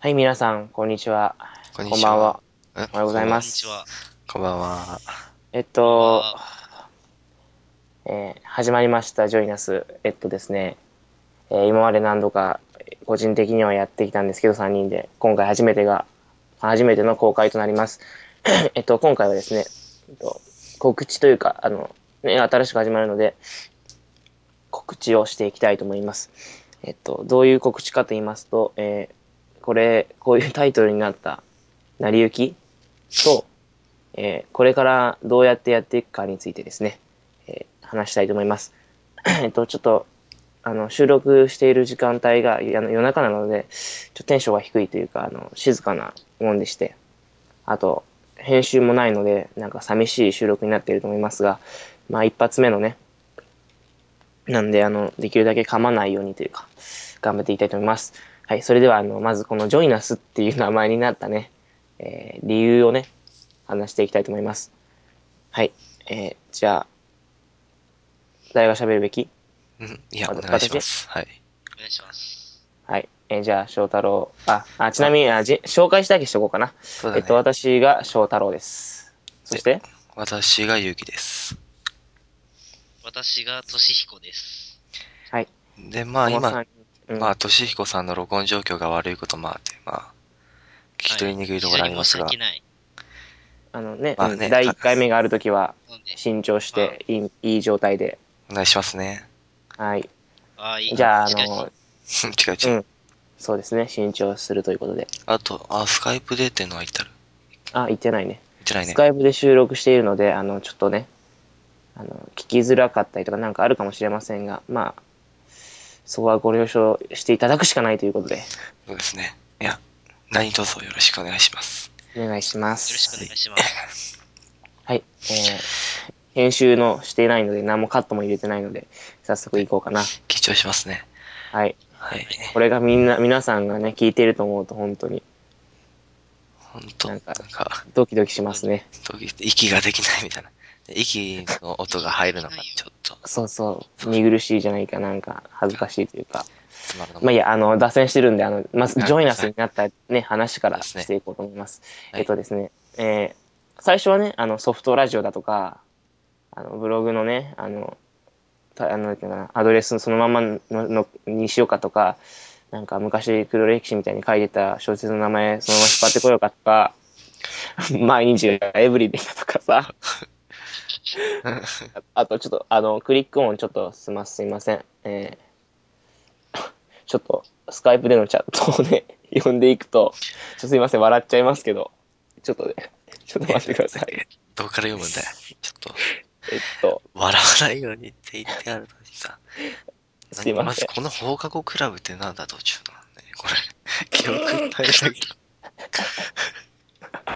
はい、皆さん、こんにちは。こんにこんばんは。ちは。おはようございまこんにすちは。こんばんは。えっと、あえー始まりました、ジョイナス。えっとですね、えー今まで何度か、個人的にはやってきたんですけど、3人で、今回初めてが、初めての公開となります。えっと、今回はですね、えっと、告知というか、あの、ね、新しく始まるので、告知をしていきたいと思います。えっと、どういう告知かと言いますと、えーこれ、こういうタイトルになった、成り行き？と、えーこれからどうやってやっていくかについてですね、えー話したいと思います。えっと、ちょっと、あの、収録している時間帯が夜中なので、ちょっとテンションが低いというか、あの、静かなもんでして、あと、編集もないので、なんか寂しい収録になっていると思いますが、まあ、一発目のね、なんで、あの、できるだけ噛まないようにというか、頑張っていきたいと思います。はい、それでは、あの、まずこのジョイナスっていう名前になったね、えー理由をね、話していきたいと思います。はい、えーじゃあ、誰が喋るべき？うん、いや、あお願いします。はい。お願いします。はい、えーじゃあ、翔太郎、あ、あ、ちなみに、あじ紹介しただけしとこうかな。そうだね。えっと、私が翔太郎です。そして、私がゆうきです。私がとしひこです。はい。で、まあ今、うんまあ、としひこさんの録音状況が悪いこともあって、まあ、聞き取りにくいところありますが、はい非常に申しあのね、まあねうん第1回目があるときは、訳ない。なんで、新調していい、いい状態で、お願いしますね。はい。ああ、いい。じゃあ、あしかしの、違う違う。うんそうですね、新調するということで。あと、あ、スカイプでっていうのは言ったら、あ、言ってないね。言ってないねス。カイプで収録しているので、あの、ちょっとね、あの、聞きづらかったりとかなんかあるかもしれませんが、まあ、そこはご了承していただくしかないということで、そうですね。いや、何卒よろしくお願いします。お願いしまよろしくおす。願いします。はい。えー、編集のしていないので、何もカットも入れてないので、早速行こうかな。緊張しますね。はい。はい。これがみんな、皆さんがね、聞いていると思うと本当にほんと、なんかか、ドキドキしますね。息ができないみたいな。息の音が入るのがちょっと。そうそう。見苦しいじゃないかなんか、恥ずかしいというか。つまあい。いや、あの、脱線してるんで、あの、まず、はい。ジョイナスになったね、話からしていこうと思います。はいえっとですね、えー最初はね、あの、ソフトラジオだとか、あの、ブログのね、あの、たあの、アドレスそのままののにしようかとか、なんか昔黒歴史みたいに書いてた小説の名前そのまま引っ張ってこようかとか、毎日がエブリデイだとかさ、ああとちょっと、あの、クリックオンちょっとすます、すいません。えーちょっと、スカイプでのチャットをね、読んでいくと、ちょっとすいません、笑っちゃいますけど、ちょっとね、ちょっと待ってください。どこから読むんだよ。ちょっと、えっと、笑わないようにって言ってあるのにさ。すいませんまずこの放課後クラブってなんだ？途中なんだね。これ、記憶大変だけど。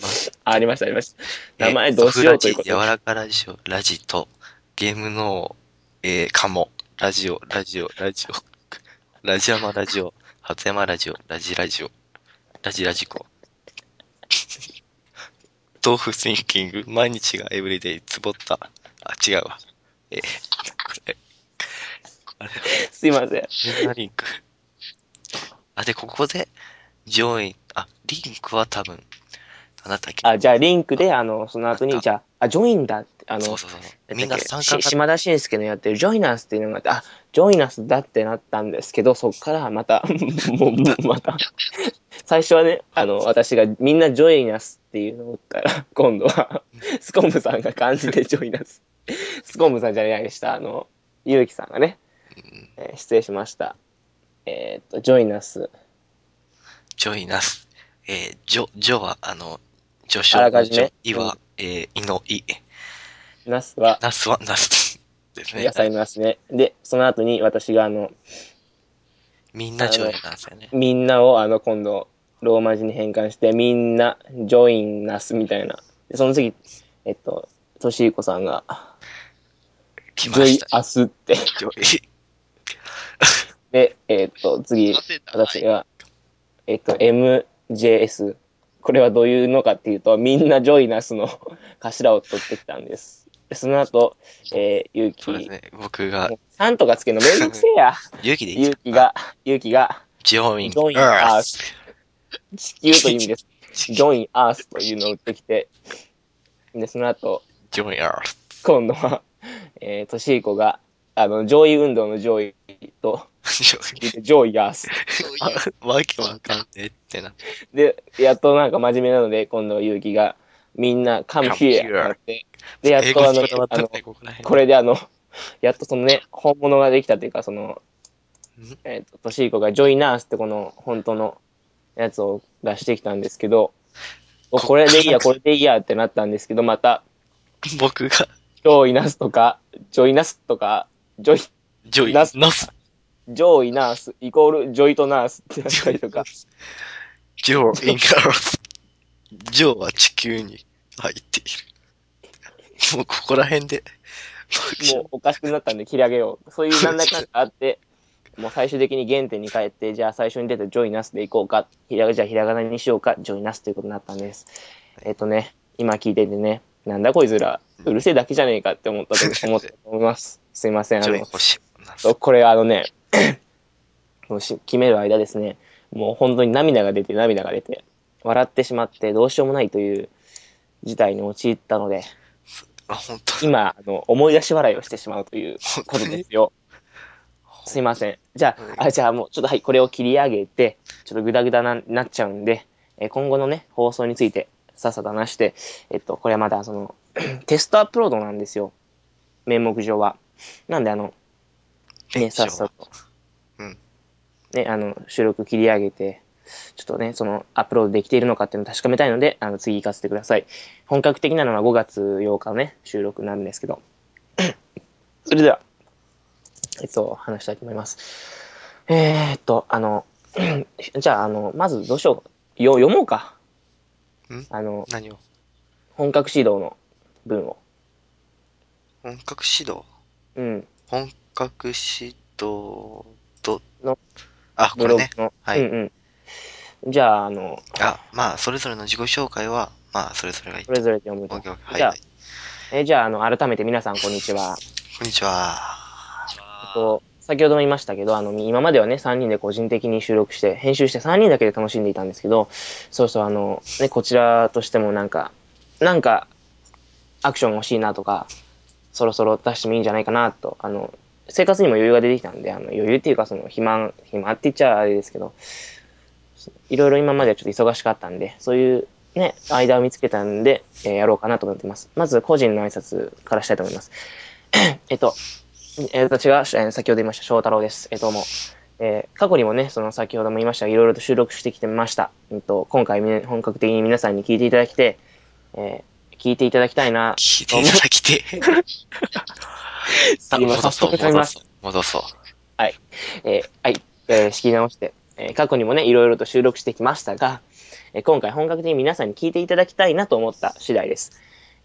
まあありました、ありました。え名前どうしようということソフラジ柔らかラジオ、ラジと、ゲームの、えー、カモ、ラジオ、ラジオ、ラジオ、ラジアマラジオ、初山ラジオ、ラジラジオ、ラジラジコ。豆腐シンキング、毎日がエブリデイ、つぼった。あ、違うわ。えー、これ、あれ、すいません。みんなリンク。あ、で、ここで、ジョイン、あ、リンクは多分、なんだったあ、じゃあリンクで、あの、その後に、じゃあ、あ、ジョインだって、あの、そうそうそう。えみんな参加島田紳介のやってるジョイナスっていうのがあって、あ、ジョイナスだってなったんですけど、そっからまた、もう、もうまた、最初はね、あの、私がみんなジョイナスっていうのを打ったら、今度は、スコムさんが漢字でジョイナス。スコムさんじゃないでした、あの、ゆうきさんがね、えー失礼しました。えーっと、ジョイナス。ジョイナス。えー、ジョ、ジョは、あの、序章あらかじめ。のジョ、イは、えー、イのイ。ナスは、ナスはナスですね野。菜のナスね。で、その後に私があの、みんなジョイなんですよね。みんなをあの今度ローマ字に変換してみんなジョインナスみたいなでその次えっととしいこさんが来ジョイました。アスってジョイ。でえっと次私がえっと MJS これはどういうのかっていうとみんなジョイナスの 頭を取ってきたんですでその後えー、ゆうきそうですね。僕がさんとかつけるのめんどくせえや 勇気でいいゆうきがゆうきがジョイン、ジョインアーアス。地球という意味です。join earth というのを打ってきて、で、その後、ジョイアース。今度は、えー、トシヒコが、あの、上位運動の上位と、上位ス。わけわかんねえってな。で、やっとなんか真面目なので、今度は勇気が、みんな come here! ってなって、で、やっ英とあのあの、ね、これであの、やっとそのね、本物ができたというか、そのん、えっ、と、トシヒコがジョイナースってこの本当のやつを出してきたんですけど、おこれでいいや、これでいいやってなったんですけど、また、僕が、ジョイナスとか、ジョイナスとか、ジョイ、ジョイ、ナスナス。ジョイナースイコールジョイとナースってなったりとか、ジョー、インカース。ジョーは地球に入っている。もうここら辺で、もうおかしくなったんで切り上げよう。そういうなんだかあって、もう最終的に原点に帰って、じゃあ最初に出たジョイナスでいこうか、ひらがじゃあひらがなにしようか、ジョイナスということになったんです。えっ、とね、今聞いててね、なんだこいつら、うるせえだけじゃねえかって思ったと思います。すいません。あの、これあのね、もうし決める間ですね、もう本当に涙が出て涙が出て、笑ってしまってどうしようもないという事態に陥ったので、あ、本当今、あの、思い出し笑いをしてしまうということですよ。すいません。じゃあ、あじゃあもうちょっとはい、これを切り上げて、ちょっとグダグダななっちゃうんで、えー今後のね、放送についてさっさと話して、えっと、これはまだその、テストアップロードなんですよ。面目上は。なんであの、ね、さっさと。うんね、あの、収録切り上げて、ちょっとね、その、アップロードできているのかっていうのを確かめたいので、あの、次行かせてください。本格的なのは5月8日のね、収録なんですけど。それでは、えっと、話したいと思います。えー、っと、あの、じゃあ、あの、まずどうしよう。よ、読もうか。ん？あの、何を？本格指導の文を。本格指導うん。本格指導との、あ、これね。の。はいうんうん。じゃあ、あの、あ、まあ、それぞれの自己紹介は、まあ、それぞれがいいそ。れぞれで読むと。はいじゃあはい。えーじゃあ、あの、改めて皆さん、こんにちは。こんにちは。と、先ほども言いましたけど、あの、今まではね、3人で個人的に収録して、編集して3人だけで楽しんでいたんですけど、そうそう、あの、ね、こちらとしてもなんか、なんか、アクション欲しいなとか、そろそろ出してもいいんじゃないかなと、あの、生活にも余裕が出てきたんで、あの、余裕っていうか、その、暇、暇って言っちゃあれですけど、いろいろ今まではちょっと忙しかったんで、そういうね、間を見つけたんで、えーやろうかなと思ってます。まず、個人の挨拶からしたいと思います。えっと、えー私が、えー先ほど言いました翔太郎です。えーどうも。えー過去にもね、その先ほども言いましたが、いろいろと収録してきてました。うんと、今回み本格的に皆さんに聞いていただきて、えー聞いていただきたいな。聞いていただきて。戻そう、戻そう。戻そう。えーはい、えー仕切り直して、えー過去にもね、いろいろと収録してきましたが、えー今回本格的に皆さんに聞いていただきたいなと思った次第です。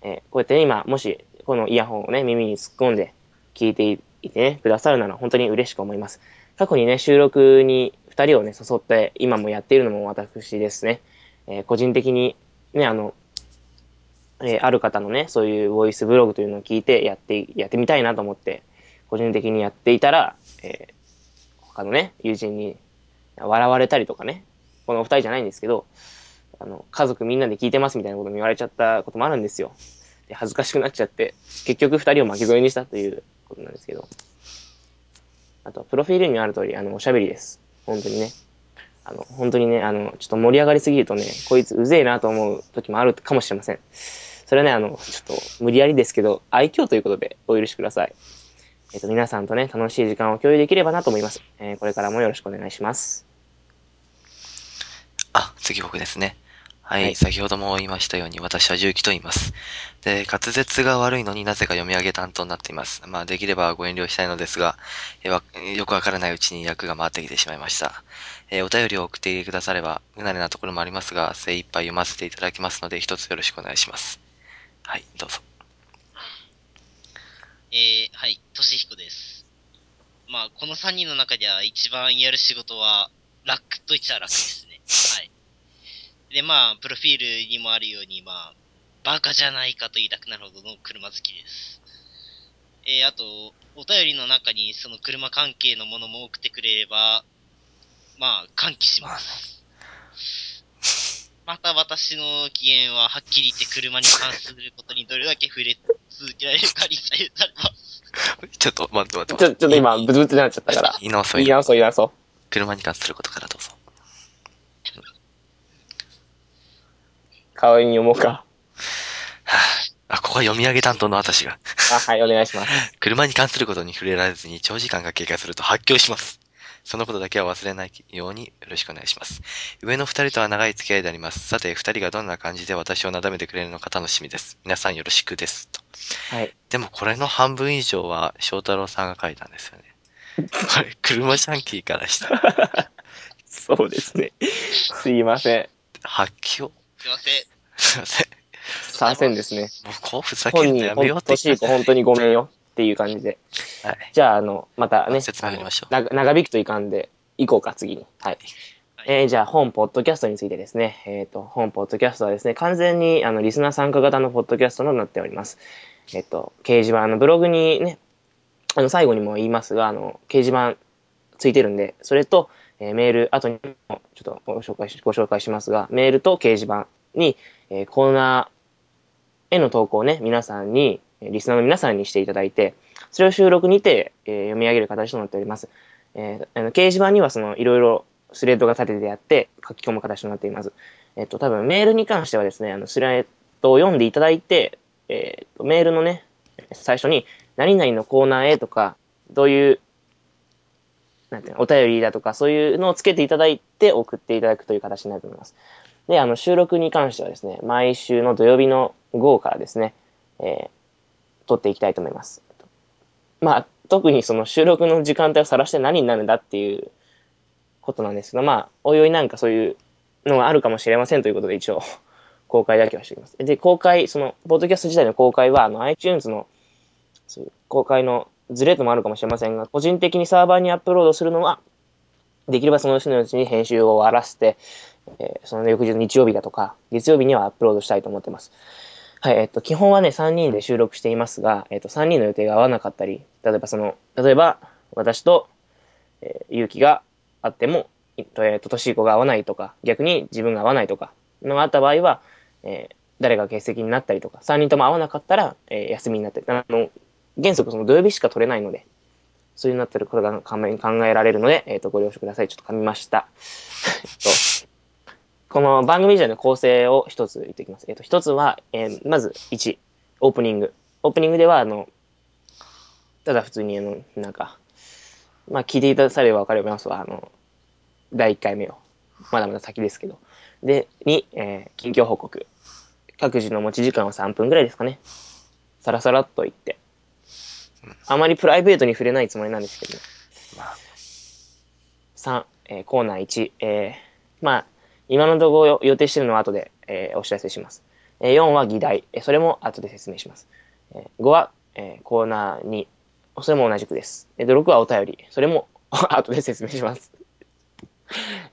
えーこうやってね、今、もし、このイヤホンをね、耳に突っ込んで聞いていてね、くださるなら本当に嬉しく思います。過去にね、収録に2人をね、誘って、今もやっているのも私ですね。えー個人的に、ね、あの、えーある方のね、そういうボイスブログというのを聞いて、やって、やってみたいなと思って、個人的にやっていたら、えー他のね、友人に笑われたりとかね、このお二人じゃないんですけど、あの、家族みんなで聞いてますみたいなことも言われちゃったこともあるんですよ。で恥ずかしくなっちゃって、結局二人を巻き添えにしたということなんですけど。あと、プロフィールにある通り、あの、おしゃべりです。本当にね。あの、本当にね、あの、ちょっと盛り上がりすぎるとね、こいつうぜえなと思う時もあるかもしれません。それはね、あの、ちょっと無理やりですけど、愛嬌ということでお許しください。えっ、と、皆さんとね、楽しい時間を共有できればなと思います。えーこれからもよろしくお願いします。あ、次僕ですね。はい、はい先ほども言いましたように、私は重機と言います。で、滑舌が悪いのになぜか読み上げ担当になっています。まあ、できればご遠慮したいのですが、えわよくわからないうちに役が回ってきてしまいました。えーお便りを送ってくだされば、不慣れなところもありますが、精一杯読ませていただきますので、一つよろしくお願いします。はい、どうぞ。えー、はい、としひこです。まあ、この3人の中では一番やる仕事は、楽と言っちゃ楽ですね。はい。で、まあ、プロフィールにもあるように、まあ、バカじゃないかと言いたくなるほどの車好きです。えー、あと、お便りの中にその車関係のものも送ってくれれば、まあ、歓喜します。また私の機嫌ははっきり言って車に関することにどれだけ触れ続けられるかに左右されます。ちょっと、待って待ってちょ、待って。ちょっと今、ブツブツになっちゃったから。言い直そう、言い直そう、言い直そう。車に関することからどうぞ。代わりに読もうか。あ、ここは読み上げ担当の私が。あ、はい、お願いします。車に関することに触れられずに長時間が経過すると発狂します。そのことだけは忘れないようによろしくお願いします。上の二人とは長い付き合いであります。さて、二人がどんな感じで私をなだめてくれるのか楽しみです。皆さんよろしくです。と。はい。でもこれの半分以上は翔太郎さんが書いたんですよね。これ、車ジャンキーからしたらそうですね。すいません。発狂すいません。すいません。すいませんですね。もうこうふざけ本人、るのやめようって言っしい子、本当にごめんよっていう感じで。はい。じゃあ、あの、またね、説明やりましょうあのな長引くといかんで、行こうか、次に。はい。えーじゃあ、本ポッドキャストについてですね。えっ、と、本ポッドキャストはですね、完全に、あの、リスナー参加型のポッドキャストとなっております。えっ、と、掲示板、あの、ブログにね、あの、最後にも言いますが、あの、掲示板ついてるんで、それと、えメール、後にもちょっとご紹介し、ご紹介しますが、メールと掲示板に、えコーナーへの投稿をね、皆さんに、リスナーの皆さんにしていただいて、それを収録にて、え読み上げる形となっております。えーあの掲示板にはそのいろいろスレッドが立ててあって書き込む形となっています。えっと、多分メールに関してはですね、あのスレッドを読んでいただいて、えっと、メールのね、最初に何々のコーナーへとか、どういう、なんていうの、お便りだとか、そういうのをつけていただいて送っていただくという形になると思います。で、あの、収録に関してはですね、毎週の土曜日の午後からですね、えー撮っていきたいと思います。まあ、特にその収録の時間帯を晒して何になるんだっていうことなんですけど、まあ、おいおいなんかそういうのがあるかもしれませんということで一応公開だけはしておきます。で、公開、その、ポッドキャスト自体の公開は、あの、iTunes のそういう公開のズレともあるかもしれませんが、個人的にサーバーにアップロードするのは、できればその日のうちに編集を終わらせて、えーその翌日の日曜日だとか、月曜日にはアップロードしたいと思ってます。はい、えっと、基本はね、3人で収録していますが、えっと、3人の予定が合わなかったり、例えばその、例えば、私と、えー、ゆうきがあっても、いとえーと、としい子が合わないとか、逆に自分が合わないとか、のがあった場合は、えー誰が欠席になったりとか、3人とも合わなかったら、えー休みになったり、あの、原則その土曜日しか取れないので、そういうなってることが考え考えられるので、えっ、と、ご了承ください。ちょっと噛みました。えっと、この番組自体の構成を一つ言っておきます。えっ、と、一つは、えーまず1、オープニング。オープニングでは、あの、ただ普通に、あの、なんか、まあ、聞いていたださればわかりますわ。あの、第1回目を。まだまだ先ですけど。で、2、えー近況報告。各自の持ち時間は3分ぐらいですかね。さらさらっと言って。あまりプライベートに触れないつもりなんですけど、まあ、3、えーコーナー1、えーまあ、今のところ予定してるのは後で、えーお知らせします。えー4は議題、えーそれも後で説明します。えー5は、えーコーナー2、それも同じくです。えー6はお便り、それも後で説明します。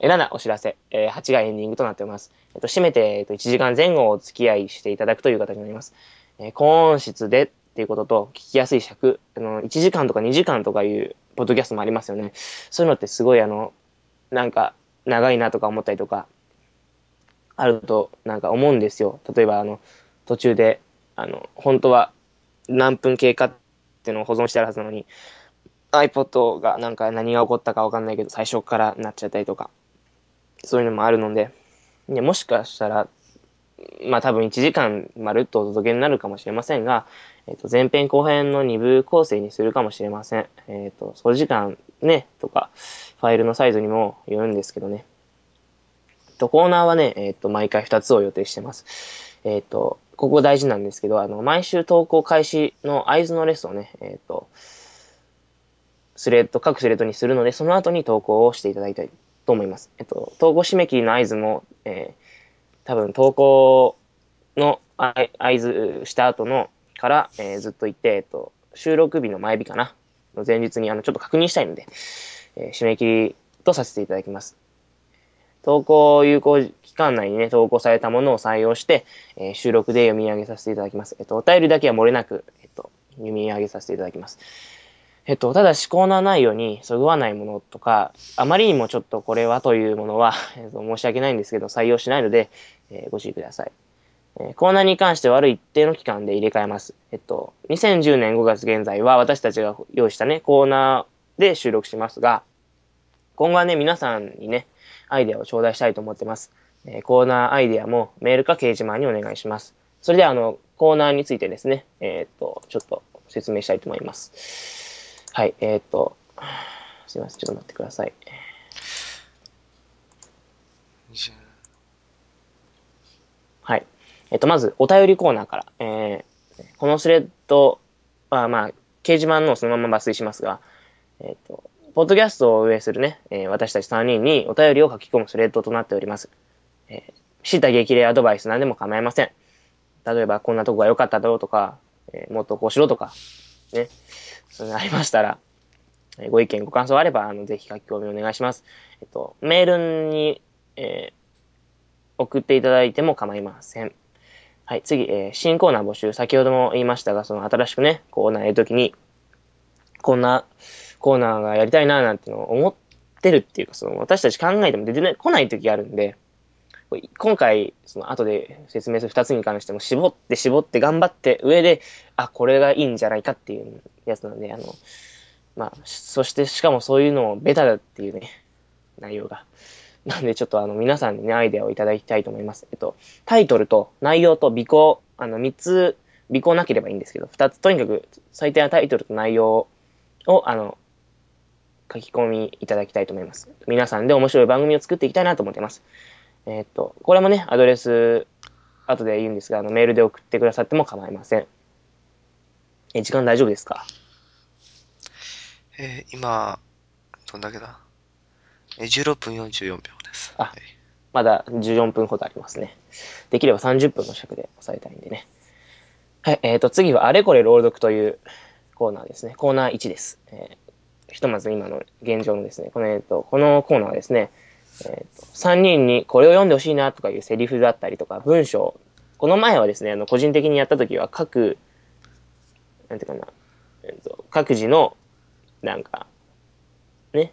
えー7、お知らせ、えー8がエンディングとなっております。えっと、締めて、えっと、1時間前後お付き合いしていただくという形になります。えー高音質でっていうことと、聞きやすい尺、あの、1時間とか2時間とかいう、ポッドキャストもありますよね。そういうのってすごい、あの、なんか、長いなとか思ったりとか、あると、なんか思うんですよ。例えば、あの、途中で、あの、本当は何分経過っていうのを保存してあるはずなのに、iPod がなんか何が起こったかわかんないけど、最初からなっちゃったりとか、そういうのもあるので、ね、もしかしたら、まあ多分1時間まるっとお届けになるかもしれませんが、えっと前編後編の2部構成にするかもしれません。えっ、と、総時間ね、とか、ファイルのサイズにもよるんですけどね。えっと、コーナーはね、えっ、と、毎回2つを予定してます。えっ、と、ここ大事なんですけど、あの、毎週投稿開始の合図のレスをね、えっ、と、スレッド、各スレッドにするので、その後に投稿をしていただきたいと思います。えっと、投稿締め切りの合図も、えー多分投稿の合図した後のから、えーずっと行って、えっと、収録日の前日かな、の前日にあのちょっと確認したいので、えー締め切りとさせていただきます。投稿有効期間内にね、投稿されたものを採用して、えー収録で読み上げさせていただきます。えっと、お便りだけは漏れなく、えっと、読み上げさせていただきます。えっと、ただしコーナー内容にそぐわないものとか、あまりにもちょっとこれはというものは、えっと、申し訳ないんですけど、採用しないので、えーご注意ください。えーコーナーに関してはある一定の期間で入れ替えます。えっと、2010年5月現在は私たちが用意したね、コーナーで収録しますが、今後はね、皆さんにね、アイデアを頂戴したいと思ってます。えーコーナーアイデアもメールか掲示板にお願いします。それでは、あの、コーナーについてですね、えっと、ちょっと説明したいと思います。はい、えーっと、すいません、ちょっと待ってください。はい。えっと、まず、お便りコーナーから。えーこのスレッドは、まあ、掲示板のそのまま抜粋しますが、えっと、ポッドキャストを運営するね、えー私たち3人にお便りを書き込むスレッドとなっております。えー、知った激励アドバイス何でも構いません。例えば、こんなとこが良かっただろうとか、えーもっとこうしろとか、ね、そういうのありましたら、えご意見、ご感想あれば、あの、ぜひ書き込みお願いします。えっと、メールに、えー送っていただいても構いません。はい、次、えー新コーナー募集。先ほども言いましたが、その新しくね、コーナーやるときに、こんなコーナーがやりたいな、なんてのを思ってるっていうか、その私たち考えても出てない来ないときあるんで、今回、その後で説明する二つに関しても、絞って絞って頑張って上で、あ、これがいいんじゃないかっていうやつなんで、あの、まあ、そしてしかもそういうのをベタだっていうね、内容が。なんでちょっとあの皆さんにね、アイデアをいただきたいと思います。えっと、タイトルと内容と尾行、あの、三つ、尾行なければいいんですけど、二つ、とにかく最低なタイトルと内容を、あの、書き込みいただきたいと思います。皆さんで面白い番組を作っていきたいなと思ってます。えっと、これもね、アドレス、後で言うんですが、あの、メールで送ってくださっても構いません。え、時間大丈夫ですか？えー今、どんだけだ？えー ?16 分44秒です。あはいまだ14分ほどありますね。できれば30分の尺で抑えたいんでね。はい、えーと、次はあれこれ朗読というコーナーですね。コーナー1です。えーひとまず今の現状のですね、この、えーと、このコーナーはですね、えーと、3人にこれを読んでほしいなとかいうセリフだったりとか、文章。この前はですね、あの、個人的にやった時は各、なんていうかな、えーと、各自の、なんか、ね、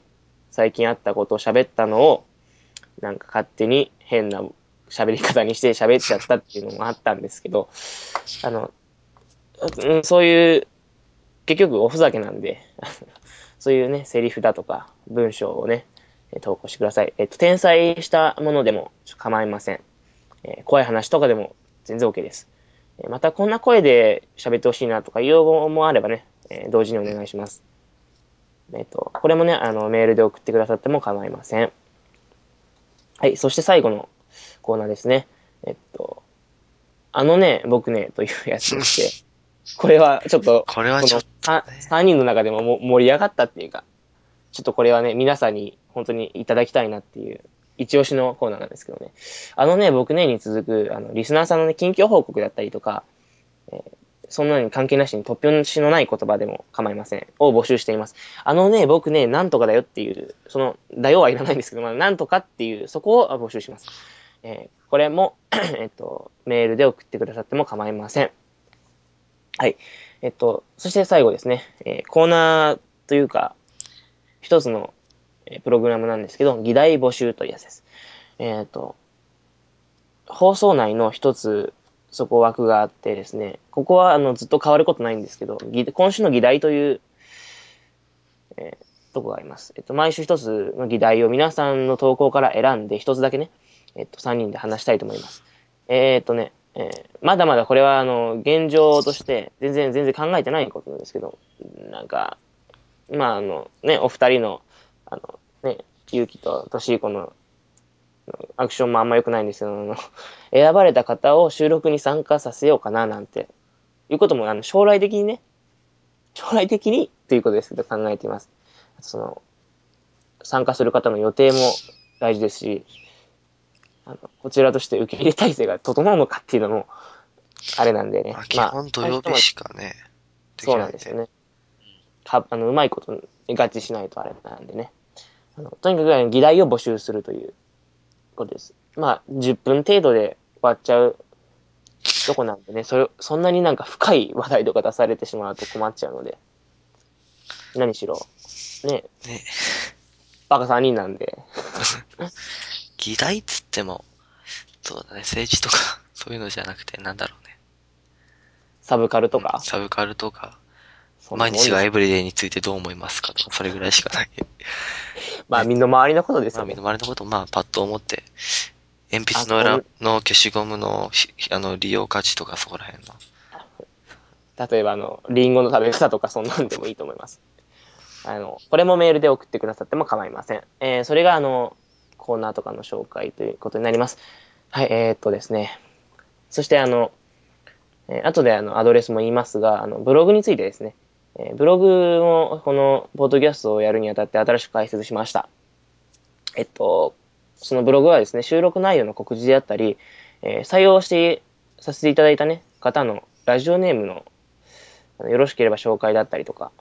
最近あったことを喋ったのを、なんか勝手に変な喋り方にして喋っちゃったっていうのもあったんですけど、あの、うんそういう、結局おふざけなんで、そういうね、セリフだとか文章をね、え投稿してください。えっと、転載したものでも構いません。えー怖い話とかでも全然 OK です。えーまた、こんな声で喋ってほしいなとか、要望もあればね、えー同時にお願いします。えっと、これもね、あの、メールで送ってくださっても構いません。はい、そして最後のコーナーですね。えっと、あのね、僕ね、というやつでして、これはちょっと、これはちょっと、3人の中でもも盛り上がったっていうか、ちょっとこれはね、皆さんに本当にいただきたいなっていう、一押しのコーナーなんですけどね。あのね、僕ねに続く、あの、リスナーさんのね、近況報告だったりとか、えーそんなに関係なしに突拍子のない言葉でも構いません。を募集しています。あのね、僕ね、なんとかだよっていう、その、だよはいらないんですけど、まあ、なんとかっていう、そこを募集します。えーこれも、えっと、メールで送ってくださっても構いません。はい。えっと、そして最後ですね、えーコーナーというか、一つの、プログラムなんですけど、議題募集というやつです。えっと、放送内の一つ、そこ枠があってですね、ここはあのずっと変わることないんですけど、今週の議題という、えーとこがあります。えっと、毎週一つの議題を皆さんの投稿から選んで、一つだけね、えっと、三人で話したいと思います。えっとね、えーまだまだこれはあの、現状として全然全然考えてないことなんですけど、なんか、まああの、ね、お二人の、あの、ね、ゆうきととしいこの、アクションもあんま良くないんですけど、あの 選ばれた方を収録に参加させようかななんて、いうことも、あの、将来的にね、将来的にということですけど考えています。その、参加する方の予定も大事ですし、あの、こちらとして受け入れ体制が整うのかっていうのも、あれなんでね。まあ、基本土曜日しかね、でそうきなんいで。なんですよね。かあの、うまいことに合致しないとあれなんでね。あのとにかくあの議題を募集するということです。まあ、10分程度で終わっちゃうとこなんでね、それ、そんなになんか深い話題とか出されてしまうと困っちゃうので。何しろ、ね、ね。バカ3人なんで、議題っつっても、そうだね、政治とか、そういうのじゃなくて、なんだろうね。サブカルとか、サブカルとか、毎日がエブリデイについてどう思いますかとか、それぐらいしかない。まあ、みんな周りのことですまあ、よね身の。回りのことを、まあ、パッと思って、鉛筆の裏の消しゴムのひ、あの、利用価値とかそこら辺の。例えば、あの、リンゴの食べ方とかそんなんでもいいと思います。あの、これもメールで送ってくださっても構いません。えーそれが、あの、コーナーとかの紹介ということになります。はい、えー、っとですね。そして、あの、えー後であの、アドレスも言いますが、あの、ブログについてですね。えブログを、この、ポッドキャストをやるにあたって新しく開設しました。えっと、そのブログはですね、収録内容の告示であったり、えー採用してさせていただいたね、方のラジオネームのよろしければ紹介だったりとか、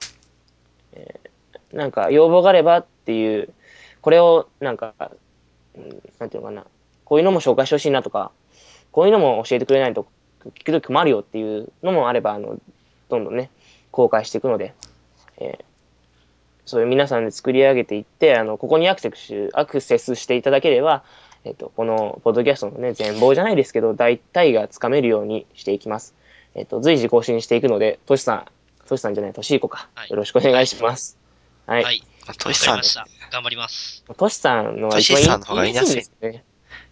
えーなんか要望があればっていう、これをなんか、うんなんていうのかな、こういうのも紹介してほしいなとか、こういうのも教えてくれないと聞くとき困るよっていうのもあれば、あの、どんどんね、公開していくので、えーそういう皆さんで作り上げていって、あの、ここにアクセス、アクセスしていただければ、えっ、と、このポッドキャストのね、全貌じゃないですけど、大体がつかめるようにしていきます。えっ、と、随時更新していくので、トシさん、トシさんじゃない、トシーコか。はいよろしくお願いします。はい。はい。まあトわシさん。頑張ります。トシさんのが一番トシさんの方が言いやすい言ですね。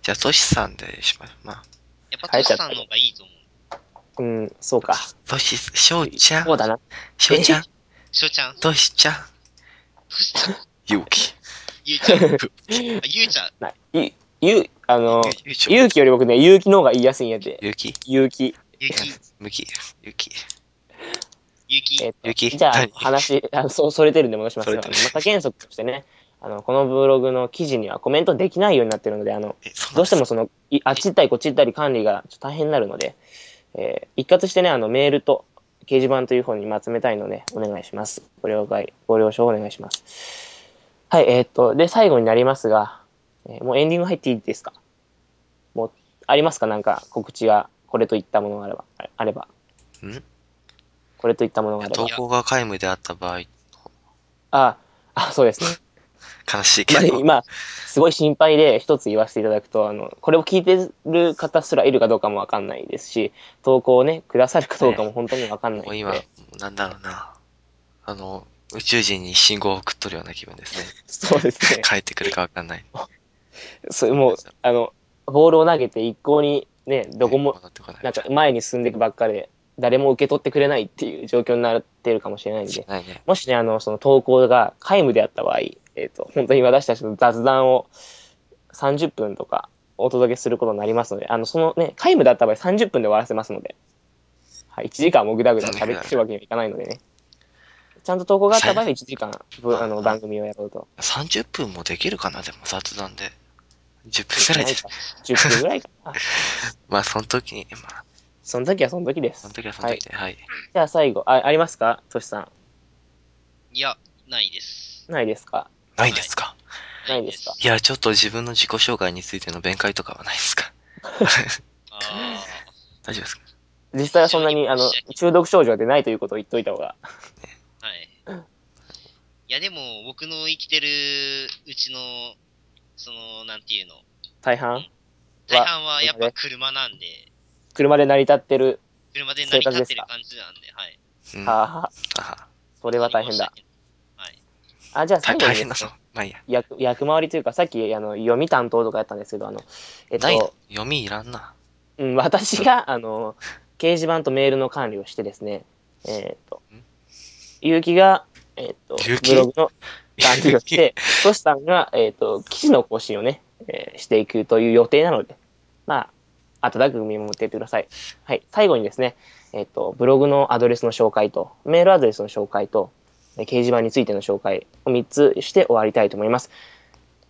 じゃあ、トシさんでしまう。まあ、やっぱトシさんの方がいいと思う。うん、そうか。トシ、しょうちゃん？そう、だな。しょうちゃん、しょうちゃん、トシちゃん、トシちゃん、ゆうき。ゆうちゃん、あゆうちゃん、なゆ、ゆ、あの、ゆうちょ勇気より僕ね、勇気の方が言いやすいんやで。ゆうき勇気。ゆき、むき。ゆうき。ゆき、えっとゆきじゃあ何、話、あそ、それてるんで戻しますまた原則としてね、あの、このブログの記事にはコメントできないようになってるので、あの、え、そうどうしてもそその、いあっち行ったりこっち行ったり管理がちょっと大変になるので、えー一括してね、あの、メールと掲示板という方にまとめたいので、お願いします。ご了解、ご了承お願いします。はい、えーっと、で、最後になりますが、えーもうエンディング入っていいですか？もう、ありますか？なんか告知が、これといったものがあれば、ああれば。ん？これといったものがあれば投。稿が皆無であった場合、あ、あ、そうですね。悲しいけ まあ、ど、今、すごい心配で一つ言わせていただくと、あの、これを聞いてる方すらいるかどうかもわかんないですし、投稿をね、くださるかどうかも本当にわかんないのもう今で、、なんだろうな。あの、宇宙人に信号を送っとるような気分ですね。そうですね。帰ってくるかわかんない。それもう、あの、ボールを投げて一向にね、どこも、なんか前に進んでいくばっかりで、誰も受け取ってくれないっていう状況になっているかもしれないんで、ね。もしね、あの、その投稿が皆無であった場合、えっ、と、本当に私たちの雑談を30分とかお届けすることになりますので、あの、そのね、皆無だった場合30分で終わらせますので、はい、1時間もぐだぐだ喋ってるわけにはいかないのでね。ちゃんと投稿があった場合は1時間、ぶあの、番組をやろうと。30分もできるかなでも雑談で。10分くらいで。10分ぐらいかな。まあ、その時に、まあ、その時はその時です。その時はその時で、はい。じゃあ最後、あ、ありますか？トシさん。いや、ないです。ないですか？ないですか？ないですか？いや、ちょっと自分の自己紹介についての弁解とかはないですか？あ大丈夫ですか？実際はそんなに、あの、中毒症状でないということを言っといた方が。あ、はい。いや、でも、僕の生きてるうちの、その、なんていうの、大半？大半はやっぱ車なんで、車で成り立ってる。車で成り立ってる感じなんで、はい。うん。はあ、あはあ、はそれは大変だ。はい。あ、じゃあ大最後に大変だぞ。まあいいや。役役回りというか、さっきあの読み担当とかやったんですけど、あの、えっと、読みいらんな。うん、私が、あの、掲示板とメールの管理をしてですね、えっとん、ゆうきが、えっと、ブログの 管理をして、トシさんが、えっと、記事の更新をね、えーしていくという予定なので、まあ、温かく見守っていってください。はい。最後にですね、えっと、ブログのアドレスの紹介と、メールアドレスの紹介と、えー掲示板についての紹介を3つして終わりたいと思います。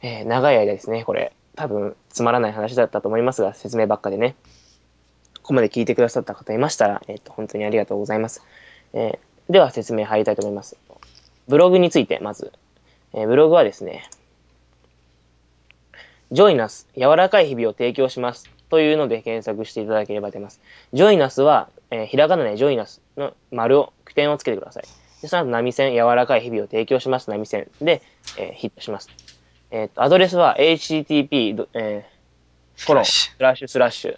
えー長い間ですね、これ、多分つまらない話だったと思いますが、説明ばっかでね、ここまで聞いてくださった方いましたら、えっ、と、本当にありがとうございます。えーでは説明入りたいと思います。ブログについて、まず、えーブログはですね、ジョイナス、柔らかい日々を提供します。というので検索していただければ出ます。ジョイナスは、えーひらがなでジョイナスの丸を、句点をつけてください。で、その後波線、柔らかい日々を提供します。波線で、えーヒットします。えっ、と、アドレスは http、どえーコロン、ススラッシュスラッシュ、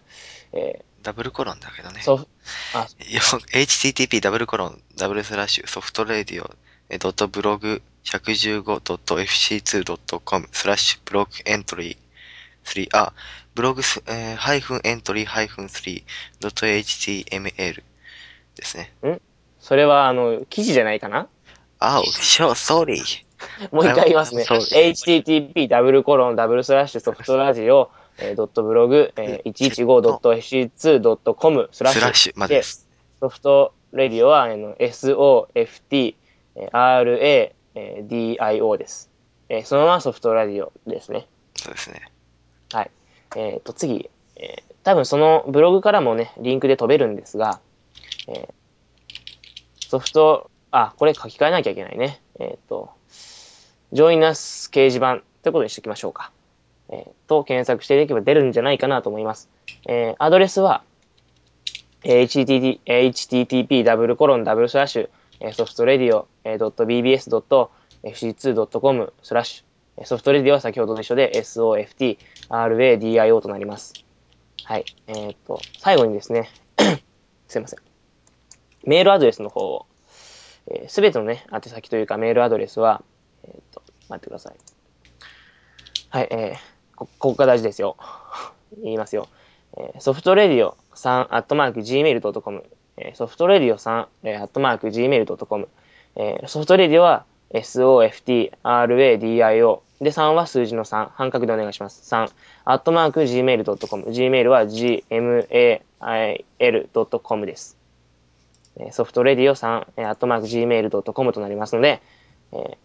えダブルコロンだけどねー。ソフあ、http ダブルコロンダブルスラッシュ soft radio えドットブログ 115.fc2.com スラッシュブログエントリー3あブログス、えー、ハイフンエントリーハイフン 3.html ですね。それは、あの、記事じゃないかな？あ、しょ、sorry. もう一回言いますね。http ダブルコロンダブルスラッシュソフトラジオ、えー、ドットブログ、えー、115.fc2.com スラッシュまで。ソフトレディオは、あの、SOFT、えー RA、えー DIO です。えーそのままソフトラディオですね。そうですね。はい。えっ、と、次、えー多分そのブログからもね、リンクで飛べるんですが、えーソフト、あ、これ書き換えなきゃいけないね。えっ、と、ジョイナス掲示板ということにしておきましょうか。えーと、検索していけば出るんじゃないかなと思います。えーアドレスは、えー http, http ダブルコロンダブルスラッシュ soft radio .bbs.fc2.com スラッシュ soft radio は先ほどと一緒で soft RADIO となります。はい。えーっと、最後にですね、すいません。メールアドレスの方を、す、べ、てのね、宛先というかメールアドレスは、えーっと、待ってください。はい、えー、こ、こが大事ですよ。言いますよ。えー soft radio 3、アットマーク、gmail.com、えー soft radio 3、えーアットマーク、gmail.com、えー soft radio は SOFTRADIO で3は数字の3半角でお願いします3アットマーク gmail.com gmail は gmail.com です soft radio 3えーアットマーク gmail.com となりますのでえー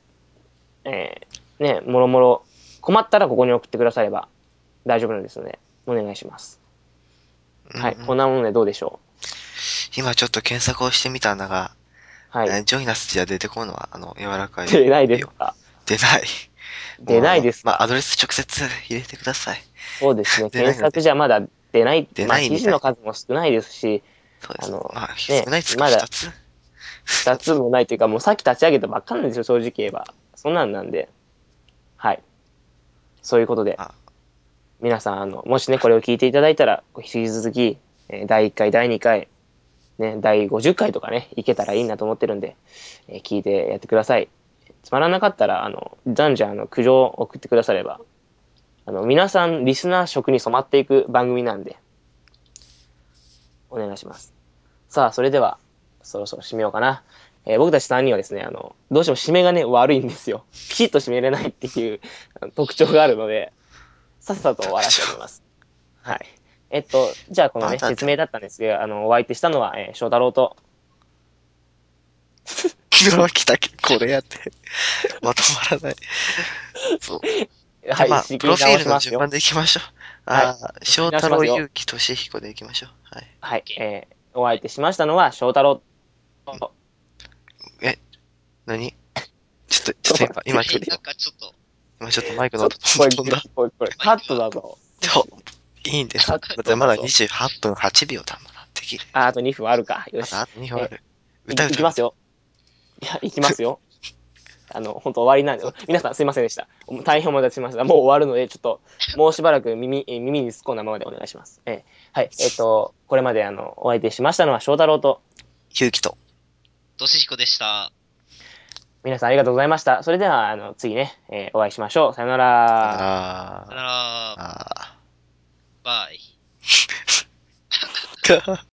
えーねもろもろ困ったらここに送ってくだされば大丈夫なんですのでお願いしますはいうんこんなものでどうでしょ今ちょっと検索をしてみたんだが、うはいえージョイナスじゃ出てこるのは、あの、柔らかい。出ないですか？出ない。出ないですまあ、アドレス直接入れてください。そうですね。検索じゃまだ出ない。まあ、出ないみたい記事の数も少ないですし、そうです。あのまあ、ね少ないですか、まだ二つ二つもないというか、もうさっき立ち上げたばっかなんですよ、正直言えば。そんなんなんで。はい。そういうことであ、皆さん、あの、もしね、これを聞いていただいたら、引き続き、えー第1回、第2回、ね、第50回とかね、いけたらいいなと思ってるんで、えー聞いてやってください。つまらなかったら、あの、じゃんじゃん、あの、苦情を送ってくだされば、あの、皆さん、リスナー職に染まっていく番組なんで、お願いします。さあ、それでは、そろそろ締めようかな。えー僕たち3人はですね、あの、どうしても締めがね、悪いんですよ。きちっと締めれないっていう特徴があるので、さっさと終わらせております。はい。えっと、じゃあこのね、説明だったんですが、あの、お相手したのは、えー翔太郎と、昨日来たけこれやって。まとまらない。そう。はい、まあ、プロフィールの順番。でいきましょう。はいああ、翔太郎、ゆうき、としひこでいきましょう。はい。はい、えーお相手しましたのは翔太郎と、何？ちょっと、ちょっと今、今ちょっとなん、かちょっと、今ちょっとマイクの音飛んだ。これ、これ、カットだぞ。ちょ、いいんです。だってまだ28分8秒だもんな。できる。あ、あと2分あるか。よし。あと2分ある。い歌ういきますよ。いや、いきますよ。あの、本当終わりなんで、皆さんすいませんでした。大変お待たせしました。もう終わるので、ちょっと、もうしばらく耳、え耳に突っ込んだままでお願いします。えーはい。えっ、と、これまであの、お相手しましたのは翔太郎と、ゆうきと。としひこでした。皆さんありがとうございました。それでは、あの、次ね、えーお会いしましょう。さよなら。あさよなら、あ。バイ。